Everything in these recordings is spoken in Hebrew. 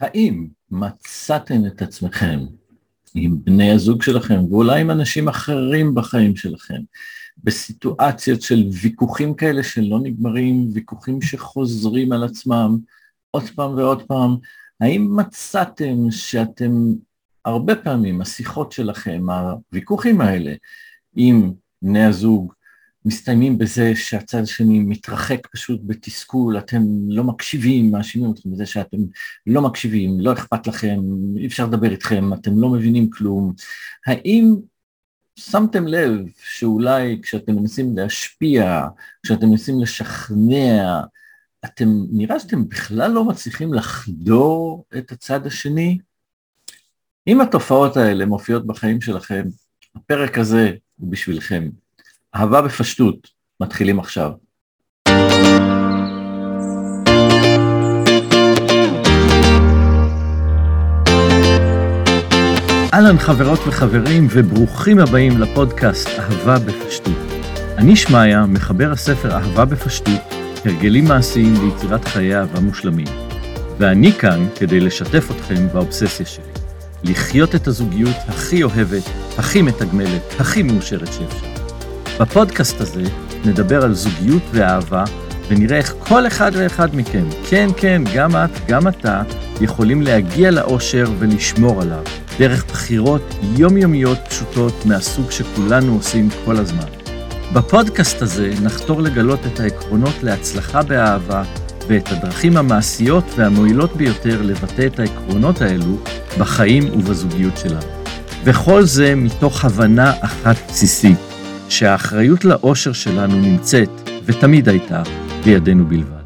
האם מצאתם את עצמכם עם בני הזוג שלכם, ואולי עם אנשים אחרים בחיים שלכם, בסיטואציות של ויכוחים כאלה שלא נגמרים, ויכוחים שחוזרים על עצמם עוד פעם ועוד פעם, האם מצאתם שאתם הרבה פעמים, השיחות שלכם, הוויכוחים האלה עם בני הזוג, מסתיימים בזה שהצד השני מתרחק פשוט בתסכול, אתם לא מקשיבים, מאשימים אתכם בזה שאתם לא מקשיבים, לא אכפת לכם, אי אפשר לדבר איתכם, אתם לא מבינים כלום. האם שמתם לב שאולי כשאתם מנסים להשפיע, כשאתם מנסים לשכנע, אתם, נראה שאתם בכלל לא מצליחים לחדור את הצד השני? אם התופעות האלה מופיעות בחיים שלכם, הפרק הזה הוא בשבילכם. אהבה בפשטות, מתחילים עכשיו. אהלן חברות וחברים וברוכים הבאים לפודקאסט אהבה בפשטות. אני שמעיה, מחבר הספר אהבה בפשטות, הרגלים מעשיים ליצירת חיי אהבה מושלמים. ואני כאן כדי לשתף אתכם באובססיה שלי. לחיות את הזוגיות הכי אוהבת, הכי מתגמלת, הכי מאושרת שאפשר. בפודקאסט הזה נדבר על זוגיות ואהבה, ונראה איך כל אחד ואחד מכם, כן, כן, גם את, גם אתה, יכולים להגיע לאושר ולשמור עליו, דרך בחירות יומיומיות פשוטות מהסוג שכולנו עושים כל הזמן. בפודקאסט הזה נחתור לגלות את העקרונות להצלחה באהבה ואת הדרכים המעשיות והמועילות ביותר לבטא את העקרונות האלו בחיים ובזוגיות שלנו. וכל זה מתוך הבנה אחת בסיסית, שהאחריות לאושר שלנו נמצאת, ותמיד הייתה, בידינו בלבד.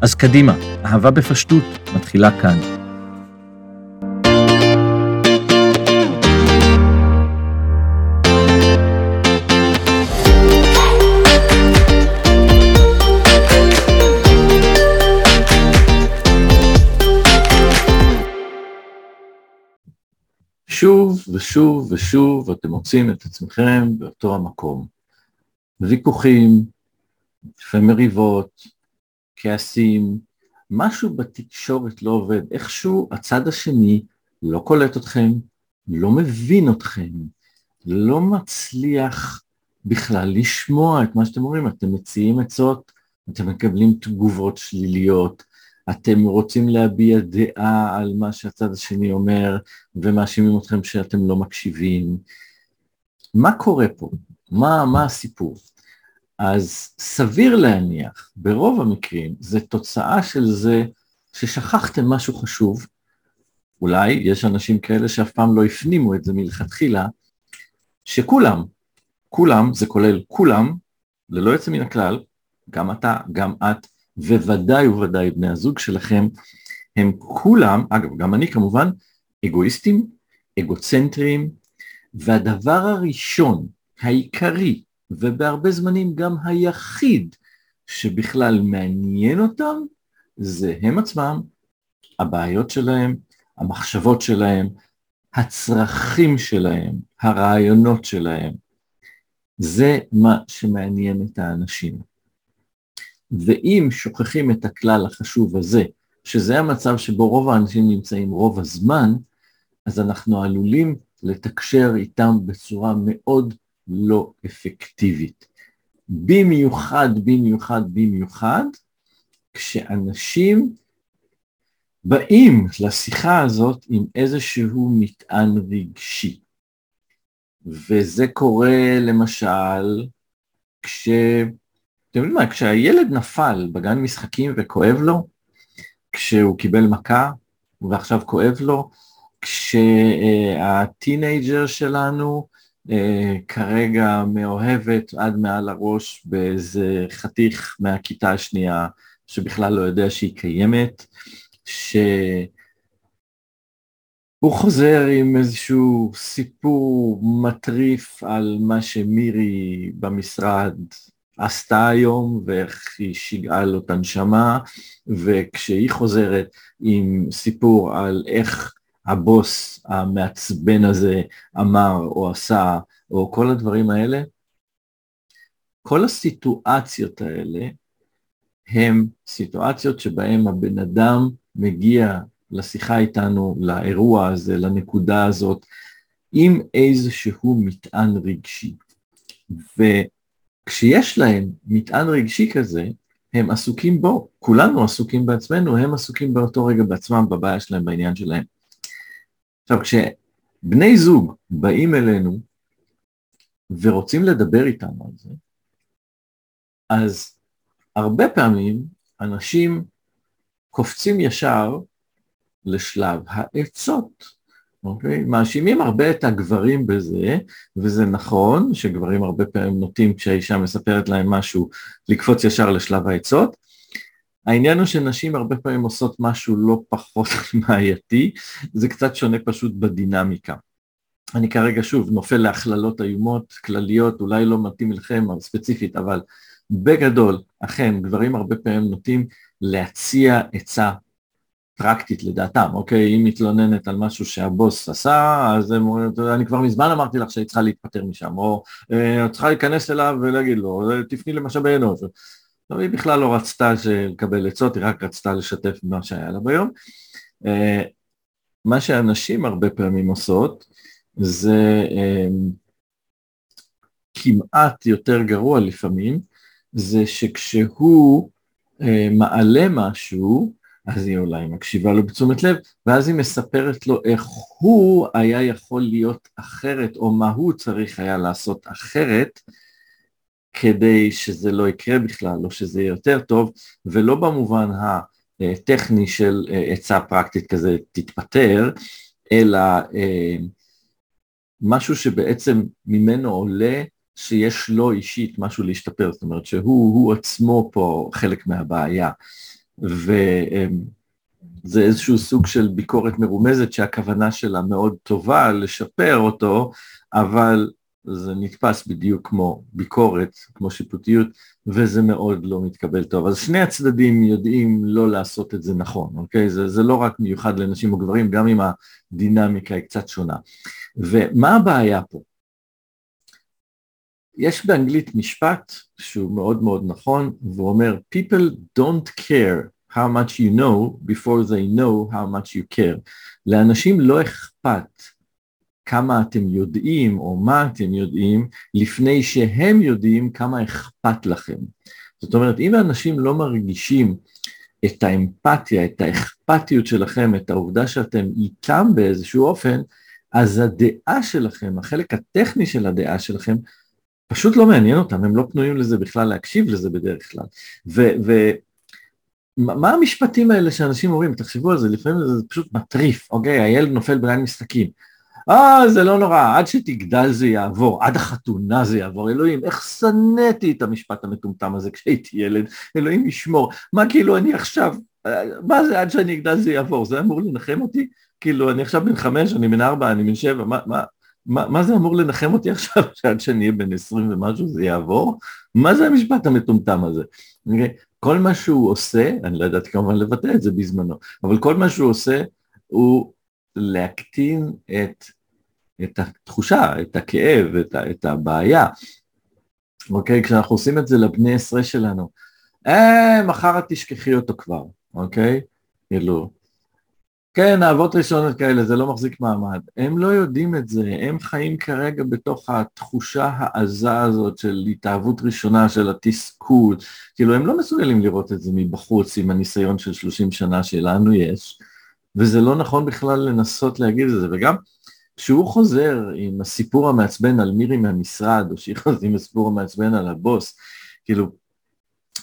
אז קדימה, אהבה בפשטות מתחילה כאן. ושוב ושוב אתם מוצאים את עצמכם באותו המקום. ויכוחים, לפעמים מריבות, כעסים, משהו בתקשורת לא עובד, איכשהו הצד השני לא קולט אתכם, לא מבין אתכם, לא מצליח בכלל לשמוע את מה שאתם אומרים, אתם מציעים עצות, אתם מקבלים תגובות שליליות, אתם רוצים להביע דעה על מה שהצד השני אומר ומאשימים אתכם שאתם לא מקשיבים. מה קורה פה? מה, מה הסיפור? אז סביר להניח, ברוב המקרים, זה תוצאה של זה ששכחתם משהו חשוב, אולי יש אנשים כאלה שאף פעם לא הפנימו את זה מלכתחילה, שכולם, כולם, זה כולל כולם, ללא יוצא מן הכלל, גם אתה, גם את, וודאי וודאי בני הזוג שלכם, הם כולם, אגב, גם אני כמובן, אגואיסטים, אגוצנטריים, והדבר הראשון, העיקרי, ובהרבה זמנים גם היחיד, שבכלל מעניין אותם, זה הם עצמם, הבעיות שלהם, המחשבות שלהם, הצרכים שלהם, הרעיונות שלהם. זה מה שמעניין את האנשים. ואם שוכחים את הכלל החשוב הזה, שזה המצב שבו רוב האנשים נמצאים רוב הזמן, אז אנחנו עלולים לתקשר איתם בצורה מאוד לא אפקטיבית. במיוחד, במיוחד, במיוחד, כשאנשים באים לשיחה הזאת עם איזשהו מטען רגשי. וזה קורה למשל כש... אתם יודעים מה, כשהילד נפל בגן משחקים וכואב לו, כשהוא קיבל מכה ועכשיו כואב לו, כשהטינג'ר שלנו אה, כרגע מאוהבת עד מעל הראש באיזה חתיך מהכיתה השנייה שבכלל לא יודע שהיא קיימת, שהוא חוזר עם איזשהו סיפור מטריף על מה שמירי במשרד עשתה היום ואיך היא שיגעה לו את הנשמה, וכשהיא חוזרת עם סיפור על איך הבוס המעצבן הזה אמר או עשה, או כל הדברים האלה, כל הסיטואציות האלה הם סיטואציות שבהן הבן אדם מגיע לשיחה איתנו, לאירוע הזה, לנקודה הזאת, עם איזשהו מטען רגשי. וכשיש להם מטען רגשי כזה, הם עסוקים בו, כולנו עסוקים בעצמנו, הם עסוקים באותו רגע בעצמם, בבעיה שלהם, בעניין שלהם. עכשיו, כשבני זוג באים אלינו ורוצים לדבר איתנו על זה, אז הרבה פעמים אנשים קופצים ישר לשלב העצות. אוקיי? מאשימים הרבה את הגברים בזה, וזה נכון שגברים הרבה פעמים נוטים כשהאישה מספרת להם משהו לקפוץ ישר לשלב העצות. העניין הוא שנשים הרבה פעמים עושות משהו לא פחות בעייתי, זה קצת שונה פשוט בדינמיקה. אני כרגע שוב נופל להכללות איומות, כלליות, אולי לא מתאים לכם ספציפית, אבל בגדול, אכן, גברים הרבה פעמים נוטים להציע עצה פרקטית לדעתם, אוקיי, היא מתלוננת על משהו שהבוס עשה, אז הם אני כבר מזמן אמרתי לך שהיא צריכה להתפטר משם, או אה, את צריכה להיכנס אליו ולהגיד לו, תפני למשאבי אנוש. לא, היא בכלל לא רצתה לקבל עצות, היא רק רצתה לשתף במה שהיה לה ביום. אה, מה שאנשים הרבה פעמים עושות, זה אה, כמעט יותר גרוע לפעמים, זה שכשהוא מעלה משהו, אז היא אולי מקשיבה לו בתשומת לב, ואז היא מספרת לו איך הוא היה יכול להיות אחרת, או מה הוא צריך היה לעשות אחרת, כדי שזה לא יקרה בכלל, או שזה יהיה יותר טוב, ולא במובן הטכני של אה, עצה פרקטית כזה תתפטר, אלא אה, משהו שבעצם ממנו עולה שיש לו אישית משהו להשתפר, זאת אומרת שהוא עצמו פה חלק מהבעיה. וזה איזשהו סוג של ביקורת מרומזת שהכוונה שלה מאוד טובה לשפר אותו, אבל זה נתפס בדיוק כמו ביקורת, כמו שיפוטיות, וזה מאוד לא מתקבל טוב. אז שני הצדדים יודעים לא לעשות את זה נכון, אוקיי? זה, זה לא רק מיוחד לנשים או גברים, גם אם הדינמיקה היא קצת שונה. ומה הבעיה פה? יש באנגלית משפט שהוא מאוד מאוד נכון, והוא אומר, people don't care how much you know before they know how much you care. לאנשים לא אכפת כמה אתם יודעים או מה אתם יודעים, לפני שהם יודעים כמה אכפת לכם. זאת אומרת, אם האנשים לא מרגישים את האמפתיה, את האכפתיות שלכם, את העובדה שאתם איתם באיזשהו אופן, אז הדעה שלכם, החלק הטכני של הדעה שלכם, פשוט לא מעניין אותם, הם לא פנויים לזה בכלל להקשיב לזה בדרך כלל. ומה המשפטים האלה שאנשים אומרים, תחשבו על זה, לפעמים זה פשוט מטריף, אוקיי, הילד נופל בגן משחקים. אה, זה לא נורא, עד שתגדל זה יעבור, עד החתונה זה יעבור, אלוהים, איך שנאתי את המשפט המטומטם הזה כשהייתי ילד, אלוהים ישמור, מה כאילו אני עכשיו, מה זה עד שאני אגדל זה יעבור, זה אמור לנחם אותי? כאילו, אני עכשיו בן חמש, אני בן ארבע, אני בן שבע, מה, מה, מה, מה זה אמור לנחם אותי עכשיו, שעד שאני אהיה בן עשרים ומשהו זה יעבור? מה זה המשפט המטומטם הזה? כל מה שהוא עושה, אני לא ידעתי כמובן לבטא את זה בזמנו, אבל כל מה שהוא עושה הוא להקטין את, את התחושה, את הכאב, את, את הבעיה. אוקיי? כשאנחנו עושים את זה לבני עשרה שלנו, אה, מחר את תשכחי אותו כבר, אוקיי? כאילו, כן, אהבות ראשונות כאלה, זה לא מחזיק מעמד. הם לא יודעים את זה, הם חיים כרגע בתוך התחושה העזה הזאת של התאהבות ראשונה, של התסכול. כאילו, הם לא מסוגלים לראות את זה מבחוץ עם הניסיון של 30 שנה שלנו יש, וזה לא נכון בכלל לנסות להגיד את זה. וגם כשהוא חוזר עם הסיפור המעצבן על מירי מהמשרד, או שהיא חוזרת עם הסיפור המעצבן על הבוס, כאילו,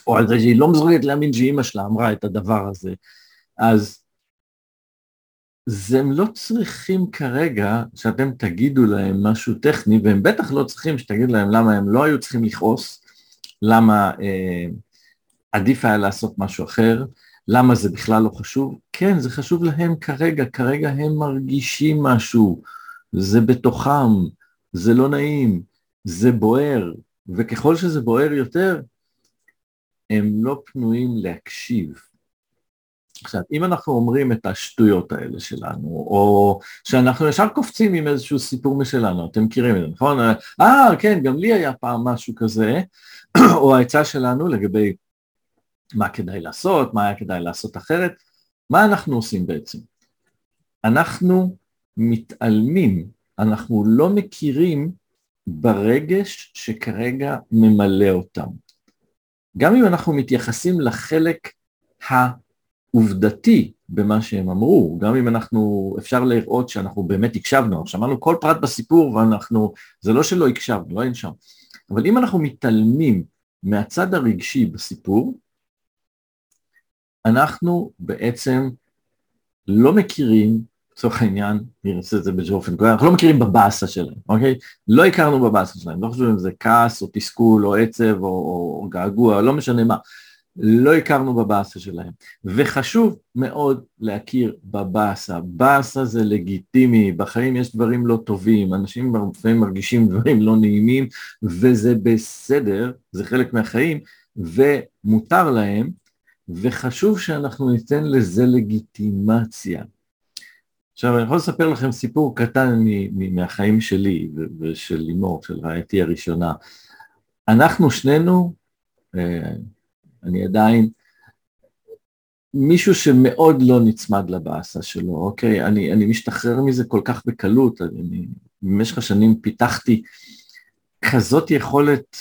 או על זה שהיא לא מסוגלת להאמין שאימא שלה אמרה את הדבר הזה, אז זה הם לא צריכים כרגע שאתם תגידו להם משהו טכני, והם בטח לא צריכים שתגיד להם למה הם לא היו צריכים לכעוס, למה אה, עדיף היה לעשות משהו אחר, למה זה בכלל לא חשוב. כן, זה חשוב להם כרגע, כרגע הם מרגישים משהו, זה בתוכם, זה לא נעים, זה בוער, וככל שזה בוער יותר, הם לא פנויים להקשיב. עכשיו, אם אנחנו אומרים את השטויות האלה שלנו, או שאנחנו ישר קופצים עם איזשהו סיפור משלנו, אתם מכירים את זה, נכון? אה, כן, גם לי היה פעם משהו כזה, או העצה שלנו לגבי מה כדאי לעשות, מה היה כדאי לעשות אחרת, מה אנחנו עושים בעצם? אנחנו מתעלמים, אנחנו לא מכירים ברגש שכרגע ממלא אותם. גם אם אנחנו מתייחסים לחלק העובדתי במה שהם אמרו, גם אם אנחנו, אפשר לראות שאנחנו באמת הקשבנו, שמענו כל פרט בסיפור ואנחנו, זה לא שלא הקשבנו, לא אין שם, אבל אם אנחנו מתעלמים מהצד הרגשי בסיפור, אנחנו בעצם לא מכירים, לצורך העניין, אני אעשה את זה באופן כהן, אנחנו לא מכירים בבאסה שלהם, אוקיי? לא הכרנו בבאסה שלהם, לא חושבים אם זה כעס או תסכול או עצב או, או געגוע, לא משנה מה. לא הכרנו בבאסה שלהם. וחשוב מאוד להכיר בבאסה. באסה זה לגיטימי, בחיים יש דברים לא טובים, אנשים לפעמים מרגישים דברים לא נעימים, וזה בסדר, זה חלק מהחיים, ומותר להם, וחשוב שאנחנו ניתן לזה לגיטימציה. עכשיו, אני יכול לספר לכם סיפור קטן מהחיים שלי ושל לימור, של רעייתי הראשונה. אנחנו שנינו, אה, אני עדיין מישהו שמאוד לא נצמד לבאסה שלו, אוקיי? אני, אני משתחרר מזה כל כך בקלות, אני במשך השנים פיתחתי כזאת יכולת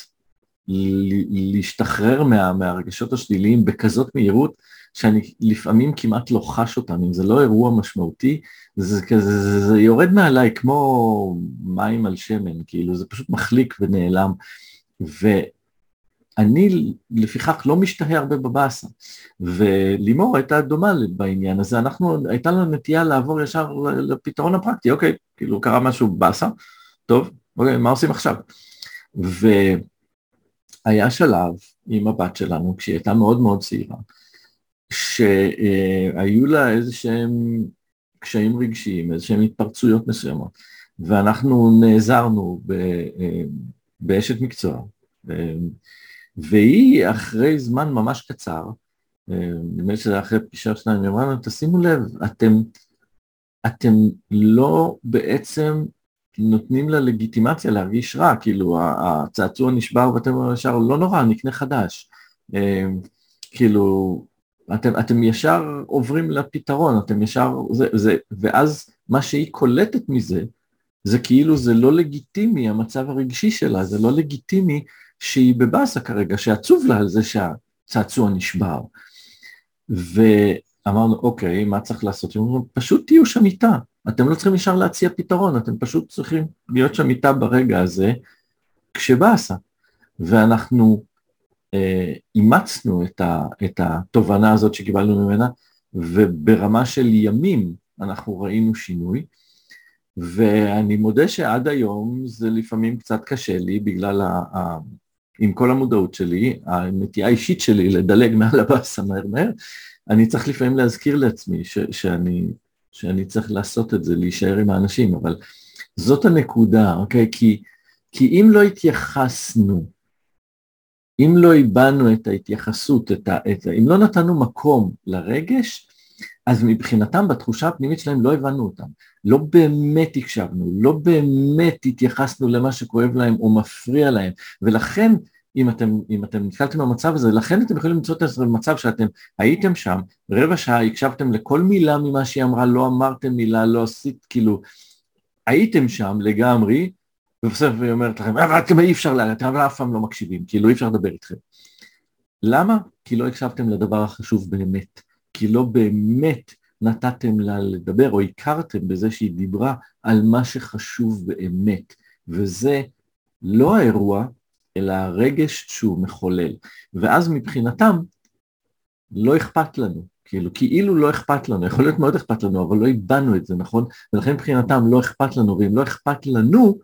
להשתחרר מה, מהרגשות השליליים בכזאת מהירות, שאני לפעמים כמעט לא חש אותם, אם זה לא אירוע משמעותי, זה, כזה, זה, זה יורד מעליי כמו מים על שמן, כאילו זה פשוט מחליק ונעלם. ו, אני לפיכך לא משתהה הרבה בבאסה, ולימור הייתה דומה בעניין הזה, אנחנו, הייתה לנו נטייה לעבור ישר לפתרון הפרקטי, אוקיי, כאילו קרה משהו באסה, טוב, אוקיי, מה עושים עכשיו? והיה שלב עם הבת שלנו, כשהיא הייתה מאוד מאוד צעירה, שהיו לה איזה שהם קשיים רגשיים, איזה שהם התפרצויות מסוימות, ואנחנו נעזרנו אה, באשת מקצוע, והיא אחרי זמן ממש קצר, אה, נדמה לי שזה אחרי פגישה שניים, היא אמרה לנו, תשימו לב, אתם, אתם לא בעצם נותנים לה לגיטימציה להרגיש רע, כאילו הצעצוע נשבר ואתם ישר, לא נורא, נקנה חדש. אה, כאילו, אתם, אתם ישר עוברים לפתרון, אתם ישר, זה, זה, ואז מה שהיא קולטת מזה, זה כאילו זה לא לגיטימי, המצב הרגשי שלה, זה לא לגיטימי שהיא בבאסה כרגע, שעצוב לה על זה שהצעצוע נשבר. ואמרנו, אוקיי, מה צריך לעשות? אמרנו, פשוט תהיו שם איתה, אתם לא צריכים ישר להציע פתרון, אתם פשוט צריכים להיות שם איתה ברגע הזה, כשבאסה. ואנחנו אה, אימצנו את, ה, את התובנה הזאת שקיבלנו ממנה, וברמה של ימים אנחנו ראינו שינוי. ואני מודה שעד היום זה לפעמים קצת קשה לי בגלל עם כל המודעות שלי, הנטייה האישית שלי לדלג מעל הבאסה מהר מהר, אני צריך לפעמים להזכיר לעצמי ש, שאני, שאני צריך לעשות את זה, להישאר עם האנשים, אבל זאת הנקודה, אוקיי? כי, כי אם לא התייחסנו, אם לא הבנו את ההתייחסות, את ה, את, אם לא נתנו מקום לרגש, אז מבחינתם, בתחושה הפנימית שלהם, לא הבנו אותם. לא באמת הקשבנו, לא באמת התייחסנו למה שכואב להם או מפריע להם, ולכן אם אתם, אם אתם נתקלתם במצב הזה, לכן אתם יכולים למצוא את עצמכם במצב שאתם הייתם שם, רבע שעה הקשבתם לכל מילה ממה שהיא אמרה, לא אמרתם מילה, לא עשית, כאילו, הייתם שם לגמרי, ובסוף היא אומרת לכם, אבל אתם אי אפשר, אתם אף פעם לא מקשיבים, כאילו אי אפשר לדבר איתכם. למה? כי לא הקשבתם לדבר החשוב באמת, כי לא באמת נתתם לה לדבר, או הכרתם בזה שהיא דיברה על מה שחשוב באמת, וזה לא האירוע, אלא הרגש שהוא מחולל. ואז מבחינתם, לא אכפת לנו, כאילו, כאילו לא אכפת לנו, יכול להיות מאוד אכפת לנו, אבל לא איבדנו את זה, נכון? ולכן מבחינתם לא אכפת לנו, ואם לא אכפת לנו,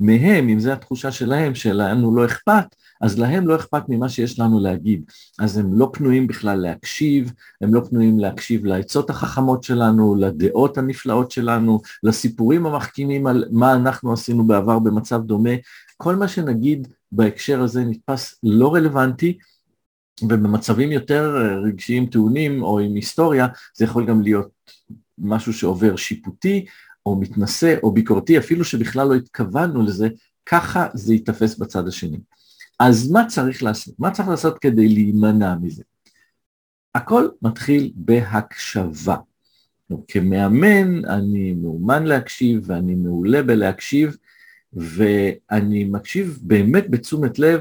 מהם, אם זו התחושה שלהם, שלנו לא אכפת, אז להם לא אכפת ממה שיש לנו להגיד. אז הם לא פנויים בכלל להקשיב, הם לא פנויים להקשיב לעצות החכמות שלנו, לדעות הנפלאות שלנו, לסיפורים המחכימים על מה אנחנו עשינו בעבר במצב דומה. כל מה שנגיד בהקשר הזה נתפס לא רלוונטי, ובמצבים יותר רגשיים טעונים או עם היסטוריה, זה יכול גם להיות משהו שעובר שיפוטי, או מתנשא או ביקורתי, אפילו שבכלל לא התכוונו לזה, ככה זה ייתפס בצד השני. אז מה צריך לעשות? מה צריך לעשות כדי להימנע מזה? הכל מתחיל בהקשבה. כמאמן אני מאומן להקשיב ואני מעולה בלהקשיב ואני מקשיב באמת בתשומת לב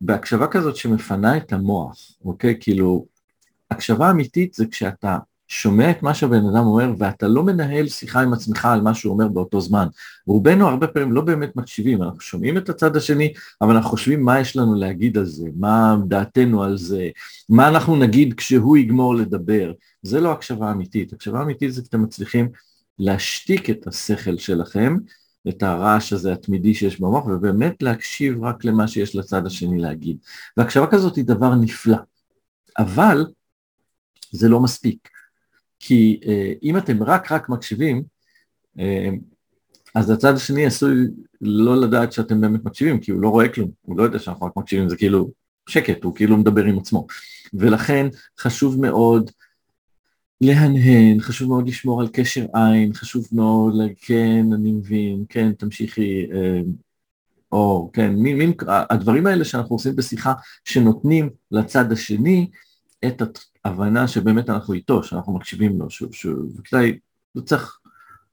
בהקשבה כזאת שמפנה את המוח, אוקיי? כאילו, הקשבה אמיתית זה כשאתה שומע את מה שהבן אדם אומר ואתה לא מנהל שיחה עם עצמך על מה שהוא אומר באותו זמן. רובנו הרבה פעמים לא באמת מקשיבים, אנחנו שומעים את הצד השני, אבל אנחנו חושבים מה יש לנו להגיד על זה, מה דעתנו על זה, מה אנחנו נגיד כשהוא יגמור לדבר. זה לא הקשבה אמיתית, הקשבה אמיתית זה כשאתם מצליחים להשתיק את השכל שלכם, את הרעש הזה התמידי שיש במוח, ובאמת להקשיב רק למה שיש לצד השני להגיד. והקשבה כזאת היא דבר נפלא, אבל זה לא מספיק. כי אה, אם אתם רק רק מקשיבים, אה, אז הצד השני עשוי לא לדעת שאתם באמת מקשיבים, כי הוא לא רואה כלום, הוא לא יודע שאנחנו רק מקשיבים, זה כאילו שקט, הוא כאילו מדבר עם עצמו. ולכן חשוב מאוד להנהן, חשוב מאוד לשמור על קשר עין, חשוב מאוד, כן, אני מבין, כן, תמשיכי, אה, או כן, מין, מין, הדברים האלה שאנחנו עושים בשיחה שנותנים לצד השני את ההבנה שבאמת אנחנו איתו, שאנחנו מקשיבים לו, שהוא, שהוא, וכדאי, זה צריך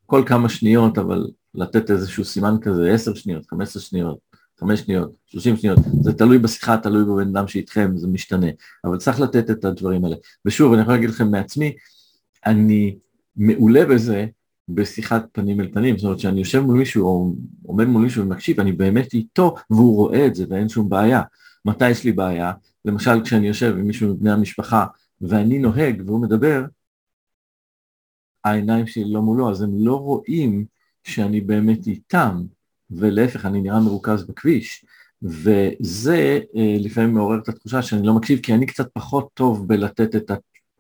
כל כמה שניות, אבל לתת איזשהו סימן כזה, עשר שניות, חמש עשרה שניות, חמש שניות, שלושים שניות, זה תלוי בשיחה, תלוי בבן אדם שאיתכם, זה משתנה, אבל צריך לתת את הדברים האלה. ושוב, אני יכול להגיד לכם מעצמי, אני מעולה בזה בשיחת פנים אל פנים, זאת אומרת שאני יושב מול מישהו או עומד מול מישהו ומקשיב, אני באמת איתו והוא רואה את זה ואין שום בעיה. מתי יש לי בעיה? למשל כשאני יושב עם מישהו מבני המשפחה ואני נוהג והוא מדבר, העיניים שלי לא מולו, אז הם לא רואים שאני באמת איתם, ולהפך, אני נראה מרוכז בכביש. וזה אה, לפעמים מעורר את התחושה שאני לא מקשיב, כי אני קצת פחות טוב בלתת את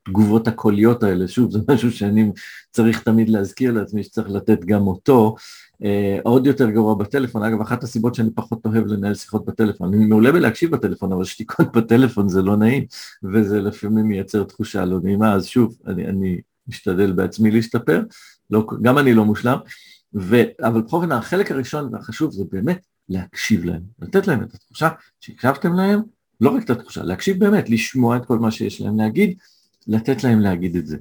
התגובות הקוליות האלה, שוב, זה משהו שאני צריך תמיד להזכיר לעצמי שצריך לתת גם אותו. Uh, עוד יותר גרוע בטלפון, אגב, אחת הסיבות שאני פחות אוהב לנהל שיחות בטלפון, אני מעולה בלהקשיב בטלפון, אבל שתיקות בטלפון זה לא נעים, וזה לפעמים מייצר תחושה לא נעימה, אז שוב, אני, אני משתדל בעצמי להשתפר, לא, גם אני לא מושלם, ו, אבל בכל אופן החלק הראשון והחשוב זה באמת להקשיב להם, לתת להם את התחושה שהקשבתם להם, לא רק את התחושה, להקשיב באמת, לשמוע את כל מה שיש להם להגיד, לתת להם להגיד את זה.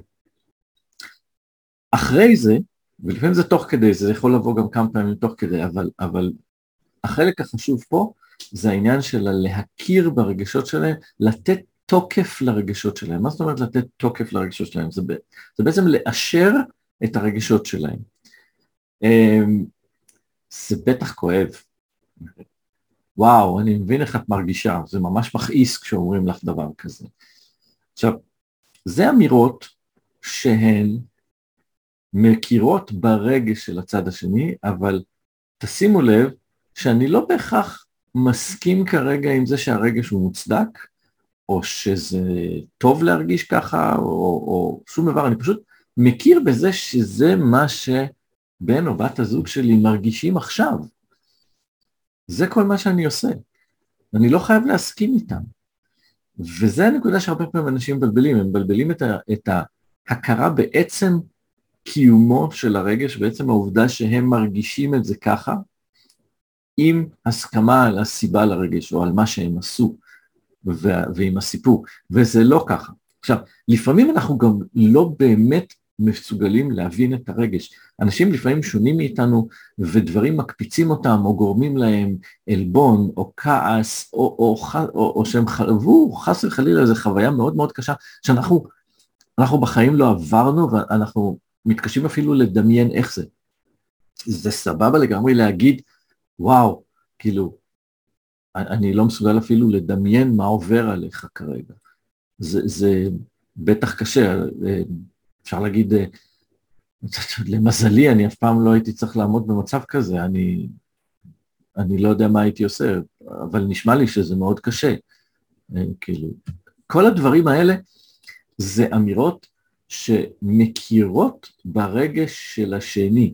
אחרי זה, ולפעמים זה תוך כדי, זה יכול לבוא גם כמה פעמים תוך כדי, אבל, אבל החלק החשוב פה זה העניין של להכיר ברגשות שלהם, לתת תוקף לרגשות שלהם. מה זאת אומרת לתת תוקף לרגשות שלהם? זה, זה בעצם לאשר את הרגשות שלהם. אמ, זה בטח כואב. וואו, אני מבין איך את מרגישה, זה ממש מכעיס כשאומרים לך דבר כזה. עכשיו, זה אמירות שהן מכירות ברגש של הצד השני, אבל תשימו לב שאני לא בהכרח מסכים כרגע עם זה שהרגש הוא מוצדק, או שזה טוב להרגיש ככה, או, או שום דבר, אני פשוט מכיר בזה שזה מה שבן או בת הזוג שלי מרגישים עכשיו. זה כל מה שאני עושה. אני לא חייב להסכים איתם. וזה הנקודה שהרבה פעמים אנשים מבלבלים, הם מבלבלים את, ה, את ההכרה בעצם קיומו של הרגש, בעצם העובדה שהם מרגישים את זה ככה, עם הסכמה על הסיבה לרגש או על מה שהם עשו ועם הסיפור, וזה לא ככה. עכשיו, לפעמים אנחנו גם לא באמת מסוגלים להבין את הרגש. אנשים לפעמים שונים מאיתנו ודברים מקפיצים אותם או גורמים להם עלבון או כעס או, או, או, או, שהם חוו חס וחלילה איזו חוויה מאוד מאוד קשה שאנחנו אנחנו בחיים לא עברנו ואנחנו מתקשים אפילו לדמיין איך זה. זה סבבה לגמרי להגיד, וואו, כאילו, אני לא מסוגל אפילו לדמיין מה עובר עליך כרגע. זה, זה בטח קשה, אפשר להגיד, למזלי, אני אף פעם לא הייתי צריך לעמוד במצב כזה, אני, אני לא יודע מה הייתי עושה, אבל נשמע לי שזה מאוד קשה. כאילו, כל הדברים האלה זה אמירות שמכירות ברגש של השני,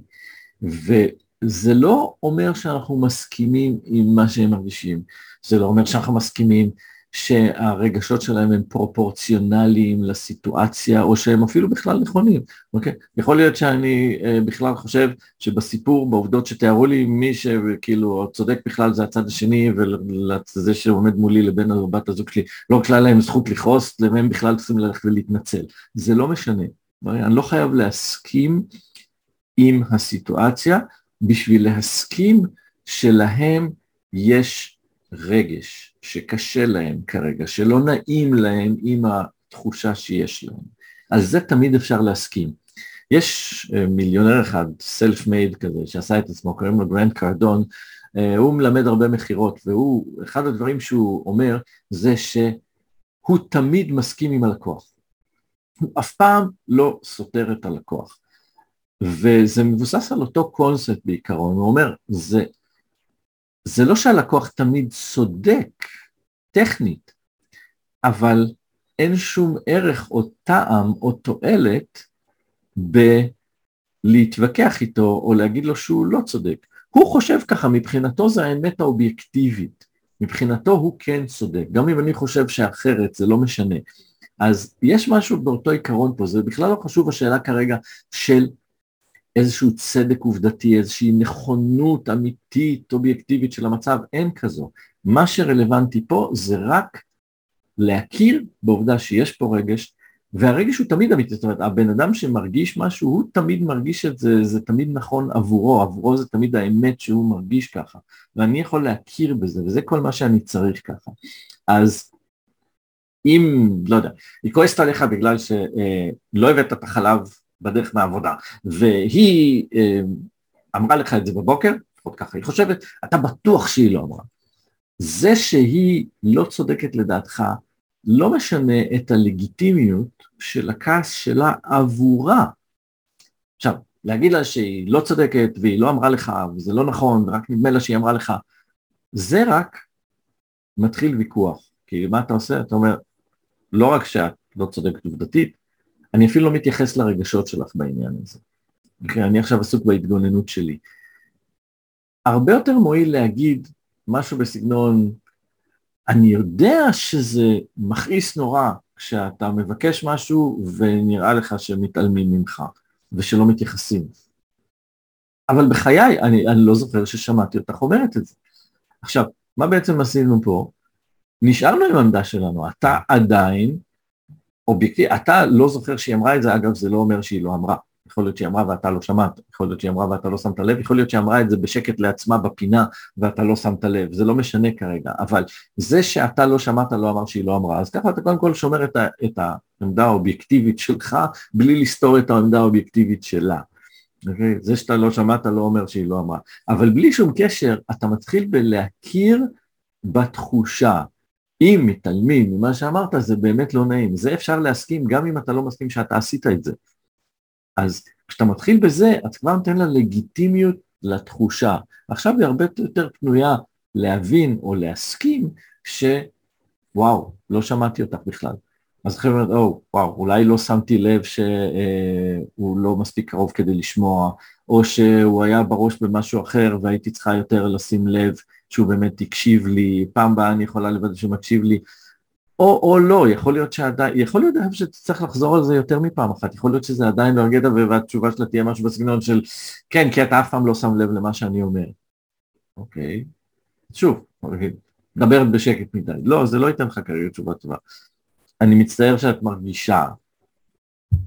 וזה לא אומר שאנחנו מסכימים עם מה שהם מרגישים, זה לא אומר שאנחנו מסכימים שהרגשות שלהם הם פרופורציונליים לסיטואציה, או שהם אפילו בכלל נכונים, אוקיי? יכול להיות שאני אה, בכלל חושב שבסיפור, בעובדות שתיארו לי, מי שכאילו צודק בכלל זה הצד השני, ולזה שעומד מולי לבין בת הזוג שלי, לא רק להם זכות לכעוס, והם בכלל צריכים ללכת ולהתנצל. זה לא משנה, אני לא חייב להסכים עם הסיטואציה בשביל להסכים שלהם יש רגש, שקשה להם כרגע, שלא נעים להם עם התחושה שיש להם. על זה תמיד אפשר להסכים. יש אה, מיליונר אחד, self made כזה, שעשה את עצמו, קוראים לו גרנט קרדון, אה, הוא מלמד הרבה מכירות, והוא, אחד הדברים שהוא אומר זה שהוא תמיד מסכים עם הלקוח. הוא אף פעם לא סותר את הלקוח. וזה מבוסס על אותו קונספט בעיקרון, הוא אומר, זה, זה לא שהלקוח תמיד צודק, טכנית, אבל אין שום ערך או טעם או תועלת בלהתווכח איתו או להגיד לו שהוא לא צודק. הוא חושב ככה, מבחינתו זה האמת האובייקטיבית, מבחינתו הוא כן צודק, גם אם אני חושב שאחרת זה לא משנה. אז יש משהו באותו עיקרון פה, זה בכלל לא חשוב השאלה כרגע של איזשהו צדק עובדתי, איזושהי נכונות אמיתית, אובייקטיבית של המצב, אין כזו. מה שרלוונטי פה זה רק להכיר בעובדה שיש פה רגש, והרגש הוא תמיד אמיתי, זאת אומרת, הבן אדם שמרגיש משהו, הוא תמיד מרגיש את זה, זה תמיד נכון עבורו, עבורו זה תמיד האמת שהוא מרגיש ככה, ואני יכול להכיר בזה, וזה כל מה שאני צריך ככה. אז אם, לא יודע, היא כועסת עליך בגלל שלא הבאת את החלב בדרך מהעבודה, והיא אה, אמרה לך את זה בבוקר, לפחות ככה היא חושבת, אתה בטוח שהיא לא אמרה. זה שהיא לא צודקת לדעתך, לא משנה את הלגיטימיות של הכעס שלה עבורה. עכשיו, להגיד לה שהיא לא צודקת והיא לא אמרה לך וזה לא נכון ורק נדמה לה שהיא אמרה לך, זה רק מתחיל ויכוח. כי מה אתה עושה? אתה אומר, לא רק שאת לא צודקת עובדתית, אני אפילו לא מתייחס לרגשות שלך בעניין הזה. Okay, אוקיי? אני עכשיו עסוק בהתגוננות שלי. הרבה יותר מועיל להגיד משהו בסגנון, אני יודע שזה מכעיס נורא כשאתה מבקש משהו ונראה לך שמתעלמים ממך ושלא מתייחסים. אבל בחיי, אני, אני לא זוכר ששמעתי אותך אומרת את זה. עכשיו, מה בעצם עשינו פה? נשארנו עם העמדה שלנו, אתה עדיין אובייקטיבי, אתה לא זוכר שהיא אמרה את זה, אגב זה לא אומר שהיא לא אמרה, יכול להיות שהיא אמרה ואתה לא שמעת, יכול להיות שהיא אמרה ואתה לא שמת לב, יכול להיות שהיא אמרה את זה בשקט לעצמה בפינה ואתה לא שמת לב, זה לא משנה כרגע, אבל זה שאתה לא שמעת לא אמר שהיא לא אמרה, אז ככה אתה קודם כל שומר את, ה, את העמדה האובייקטיבית שלך בלי לסתור את העמדה האובייקטיבית שלה. Okay? אוקיי? זה שאתה לא שמעת לא אומר שהיא לא אמרה, אבל בלי שום קשר אתה מתחיל בלהכיר בתחושה, אם מתעלמים ממה שאמרת זה באמת לא נעים, זה אפשר להסכים גם אם אתה לא מסכים שאתה עשית את זה. אז כשאתה מתחיל בזה, אתה כבר נותן לה לגיטימיות לתחושה. עכשיו היא הרבה יותר פנויה להבין או להסכים שוואו, לא שמעתי אותך בכלל. אז אומרת, או, וואו, אולי לא שמתי לב שהוא לא מספיק קרוב כדי לשמוע, או שהוא היה בראש במשהו אחר והייתי צריכה יותר לשים לב שהוא באמת הקשיב לי, פעם באה אני יכולה לוודא שהוא מקשיב לי, או, או לא, יכול להיות שעדיין, יכול להיות שתצטרך לחזור על זה יותר מפעם אחת, יכול להיות שזה עדיין לא יגע והתשובה שלה תהיה משהו בסגנון של כן, כי אתה אף פעם לא שם לב למה שאני אומר. אוקיי, שוב, מדברת בשקט מדי. לא, זה לא ייתן לך כרגע תשובה טובה. אני מצטער שאת מרגישה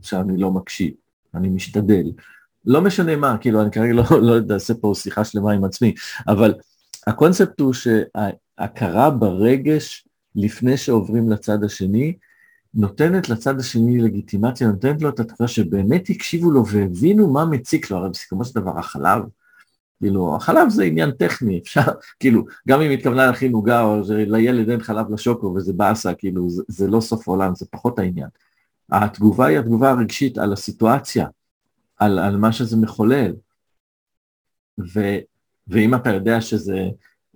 שאני לא מקשיב, אני משתדל. לא משנה מה, כאילו, אני כרגע לא, לא אעשה פה שיחה שלמה עם עצמי, אבל הקונספט הוא שהכרה ברגש לפני שעוברים לצד השני, נותנת לצד השני לגיטימציה, נותנת לו את התחושה שבאמת הקשיבו לו והבינו מה מציק לו, הרי בסיכומו של דבר החלב, כאילו, החלב זה עניין טכני, אפשר, כאילו, גם אם התכוונה להכין עוגה או לילד אין חלב לשוקו וזה באסה, כאילו, זה, זה לא סוף העולם, זה פחות העניין. התגובה היא התגובה הרגשית על הסיטואציה, על, על מה שזה מחולל. ו, ואם אתה יודע שזה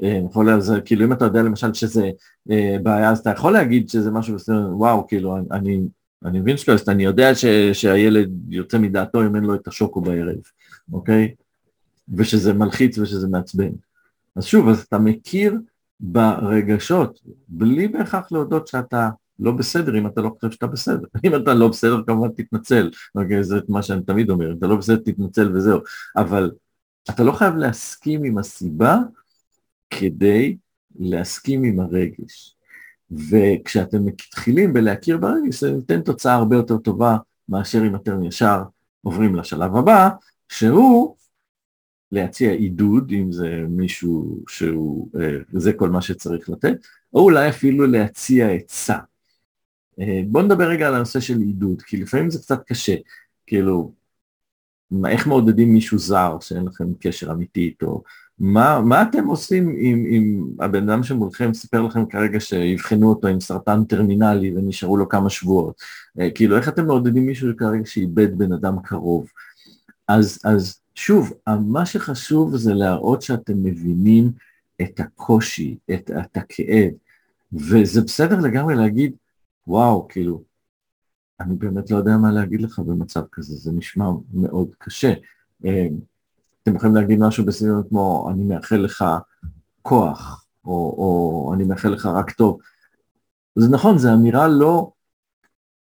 אה, יכול להיות, כאילו אם אתה יודע למשל שזה אה, בעיה, אז אתה יכול להגיד שזה משהו בסדר, וואו, כאילו, אני, אני מבין שלא, אני יודע ש, שהילד יוצא מדעתו אם אין לו את השוקו בערב, אוקיי? ושזה מלחיץ ושזה מעצבן. אז שוב, אז אתה מכיר ברגשות, בלי בהכרח להודות שאתה לא בסדר אם אתה לא חושב שאתה בסדר. אם אתה לא בסדר, כמובן תתנצל, אוקיי? זה מה שאני תמיד אומר, אם אתה לא בסדר, תתנצל וזהו. אבל אתה לא חייב להסכים עם הסיבה, כדי להסכים עם הרגש. וכשאתם מתחילים בלהכיר ברגש, זה נותן תוצאה הרבה יותר טובה מאשר אם אתם ישר עוברים לשלב הבא, שהוא להציע עידוד, אם זה מישהו שהוא, אה, זה כל מה שצריך לתת, או אולי אפילו להציע עצה. אה, בואו נדבר רגע על הנושא של עידוד, כי לפעמים זה קצת קשה, כאילו, איך מעודדים מישהו זר שאין לכם קשר אמיתי איתו, מה, מה אתם עושים אם, אם הבן אדם שמולכם סיפר לכם כרגע שיבחנו אותו עם סרטן טרמינלי ונשארו לו כמה שבועות, אה, כאילו איך אתם מעודדים מישהו כרגע שאיבד בן אדם קרוב, אז, אז שוב, מה שחשוב זה להראות שאתם מבינים את הקושי, את, את הכאב, וזה בסדר לגמרי להגיד, וואו, כאילו, אני באמת לא יודע מה להגיד לך במצב כזה, זה נשמע מאוד קשה. אה, אתם יכולים להגיד משהו בסביבות כמו, אני מאחל לך כוח, או, או אני מאחל לך רק טוב. זה נכון, זו אמירה לא,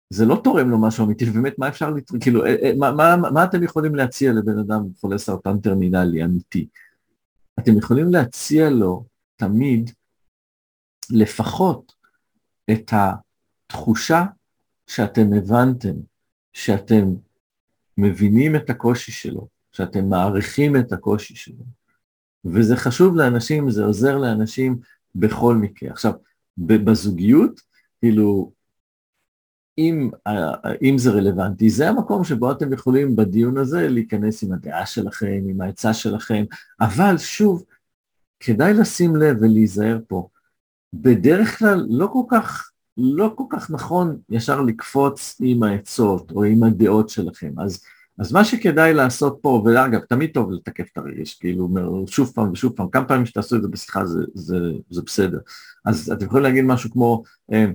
זה לא תורם לו משהו אמיתי, ובאמת מה אפשר, לת... כאילו, אה, אה, מה, מה, מה אתם יכולים להציע לבן אדם חולה סרטן טרמינלי אמיתי? אתם יכולים להציע לו תמיד לפחות את התחושה שאתם הבנתם, שאתם מבינים את הקושי שלו, שאתם מעריכים את הקושי שלו. וזה חשוב לאנשים, זה עוזר לאנשים בכל מקרה. עכשיו, בזוגיות, כאילו, אם, אם זה רלוונטי, זה המקום שבו אתם יכולים בדיון הזה להיכנס עם הדעה שלכם, עם העצה שלכם, אבל שוב, כדאי לשים לב ולהיזהר פה. בדרך כלל לא כל כך, לא כל כך נכון ישר לקפוץ עם העצות או עם הדעות שלכם. אז, אז מה שכדאי לעשות פה, ואגב, תמיד טוב לתקף את הרגש, כאילו, שוב פעם ושוב פעם, כמה פעמים שתעשו את זה בשיחה זה, זה, זה בסדר. אז אתם יכולים להגיד משהו כמו, אה,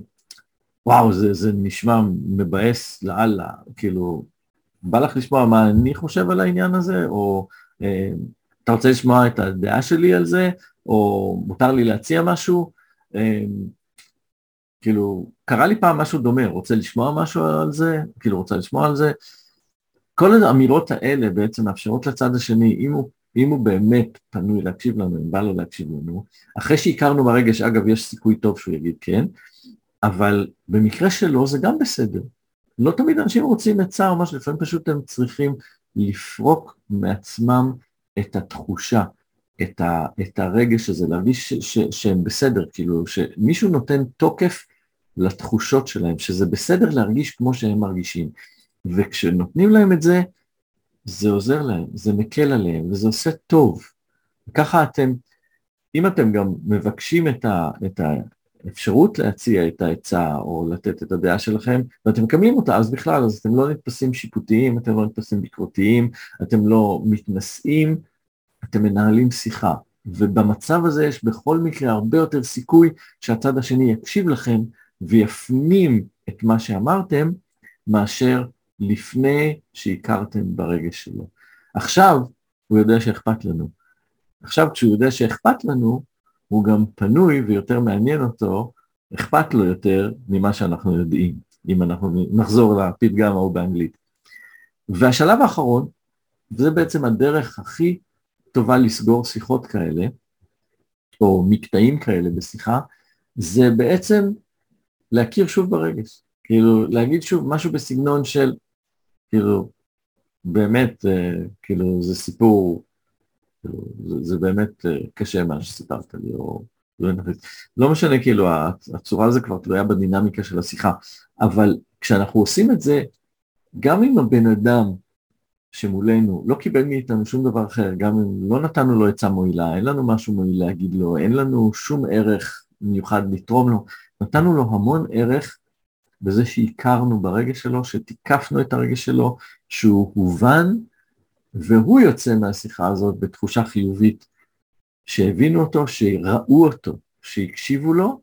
וואו, זה, זה נשמע מבאס לאללה, כאילו, בא לך לשמוע מה אני חושב על העניין הזה, או אה, אתה רוצה לשמוע את הדעה שלי על זה, או מותר לי להציע משהו, אה, כאילו, קרה לי פעם משהו דומה, רוצה לשמוע משהו על זה, כאילו, רוצה לשמוע על זה, כל האמירות האלה בעצם מאפשרות לצד השני, אם הוא, אם הוא באמת פנוי להקשיב לנו, אם בא לו להקשיב לנו, אחרי שהכרנו ברגש, אגב, יש סיכוי טוב שהוא יגיד כן, אבל במקרה שלו זה גם בסדר. לא תמיד אנשים רוצים עצה או משהו, לפעמים פשוט הם צריכים לפרוק מעצמם את התחושה, את, ה, את הרגש הזה, להרגיש ש, ש, שהם בסדר, כאילו, שמישהו נותן תוקף לתחושות שלהם, שזה בסדר להרגיש כמו שהם מרגישים. וכשנותנים להם את זה, זה עוזר להם, זה מקל עליהם, וזה עושה טוב. ככה אתם, אם אתם גם מבקשים את, ה, את, ה, אפשרות להציע את העצה או לתת את הדעה שלכם, ואתם מקבלים אותה, אז בכלל, אז אתם לא נתפסים שיפוטיים, אתם לא נתפסים ביקורתיים, אתם לא מתנשאים, אתם מנהלים שיחה. ובמצב הזה יש בכל מקרה הרבה יותר סיכוי שהצד השני יקשיב לכם ויפנים את מה שאמרתם, מאשר לפני שהכרתם ברגש שלו. עכשיו הוא יודע שאכפת לנו. עכשיו כשהוא יודע שאכפת לנו, הוא גם פנוי ויותר מעניין אותו, אכפת לו יותר ממה שאנחנו יודעים, אם אנחנו נחזור לפתגם ההוא באנגלית. והשלב האחרון, וזה בעצם הדרך הכי טובה לסגור שיחות כאלה, או מקטעים כאלה בשיחה, זה בעצם להכיר שוב ברגש. כאילו, להגיד שוב משהו בסגנון של, כאילו, באמת, אה, כאילו, זה סיפור כאילו, זה, זה באמת אה, קשה מה שסיפרת לי, או לא, לא משנה, כאילו, הצורה הזו כבר תלויה בדינמיקה של השיחה, אבל כשאנחנו עושים את זה, גם אם הבן אדם שמולנו לא קיבל מאיתנו שום דבר אחר, גם אם לא נתנו לו עצה מועילה, אין לנו משהו מועיל להגיד לו, אין לנו שום ערך מיוחד לתרום לו, נתנו לו המון ערך בזה שהכרנו ברגש שלו, שתיקפנו את הרגש שלו, שהוא הובן והוא יוצא מהשיחה הזאת בתחושה חיובית, שהבינו אותו, שראו אותו, שהקשיבו לו,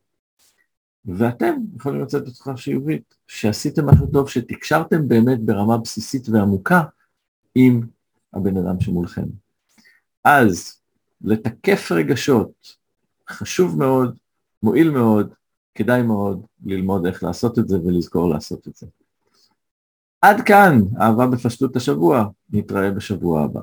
ואתם יכולים לצאת בתחושה חיובית, שעשיתם משהו טוב, שתקשרתם באמת ברמה בסיסית ועמוקה עם הבן אדם שמולכם. אז לתקף רגשות, חשוב מאוד, מועיל מאוד, כדאי מאוד ללמוד איך לעשות את זה ולזכור לעשות את זה. עד כאן, אהבה בפשטות השבוע, נתראה בשבוע הבא.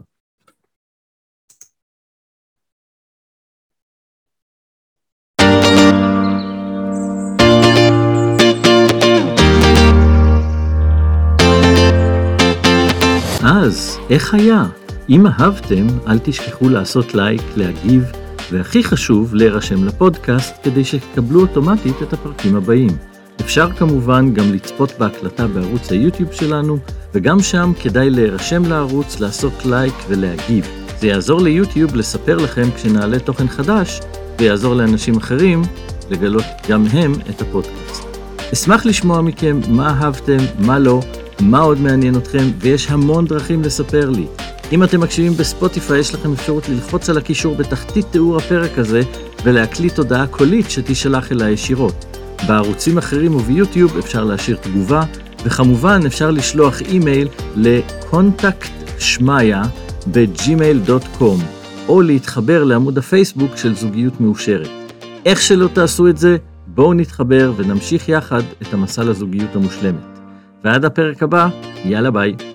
איך היה? אם אהבתם, אל תשכחו לעשות לייק, להגיב, והכי חשוב, להירשם לפודקאסט כדי שתקבלו אוטומטית את הפרקים הבאים. אפשר כמובן גם לצפות בהקלטה בערוץ היוטיוב שלנו, וגם שם כדאי להירשם לערוץ, לעשות לייק ולהגיב. זה יעזור ליוטיוב לספר לכם כשנעלה תוכן חדש, ויעזור לאנשים אחרים לגלות גם הם את הפודקאסט. אשמח לשמוע מכם מה אהבתם, מה לא, מה עוד מעניין אתכם, ויש המון דרכים לספר לי. אם אתם מקשיבים בספוטיפיי, יש לכם אפשרות ללחוץ על הקישור בתחתית תיאור הפרק הזה, ולהקליט הודעה קולית שתישלח אליי ישירות. בערוצים אחרים וביוטיוב אפשר להשאיר תגובה, וכמובן אפשר לשלוח אימייל ל contact שמיה בג'ימייל.קום, או להתחבר לעמוד הפייסבוק של זוגיות מאושרת. איך שלא תעשו את זה, בואו נתחבר ונמשיך יחד את המסע לזוגיות המושלמת. ועד הפרק הבא, יאללה ביי.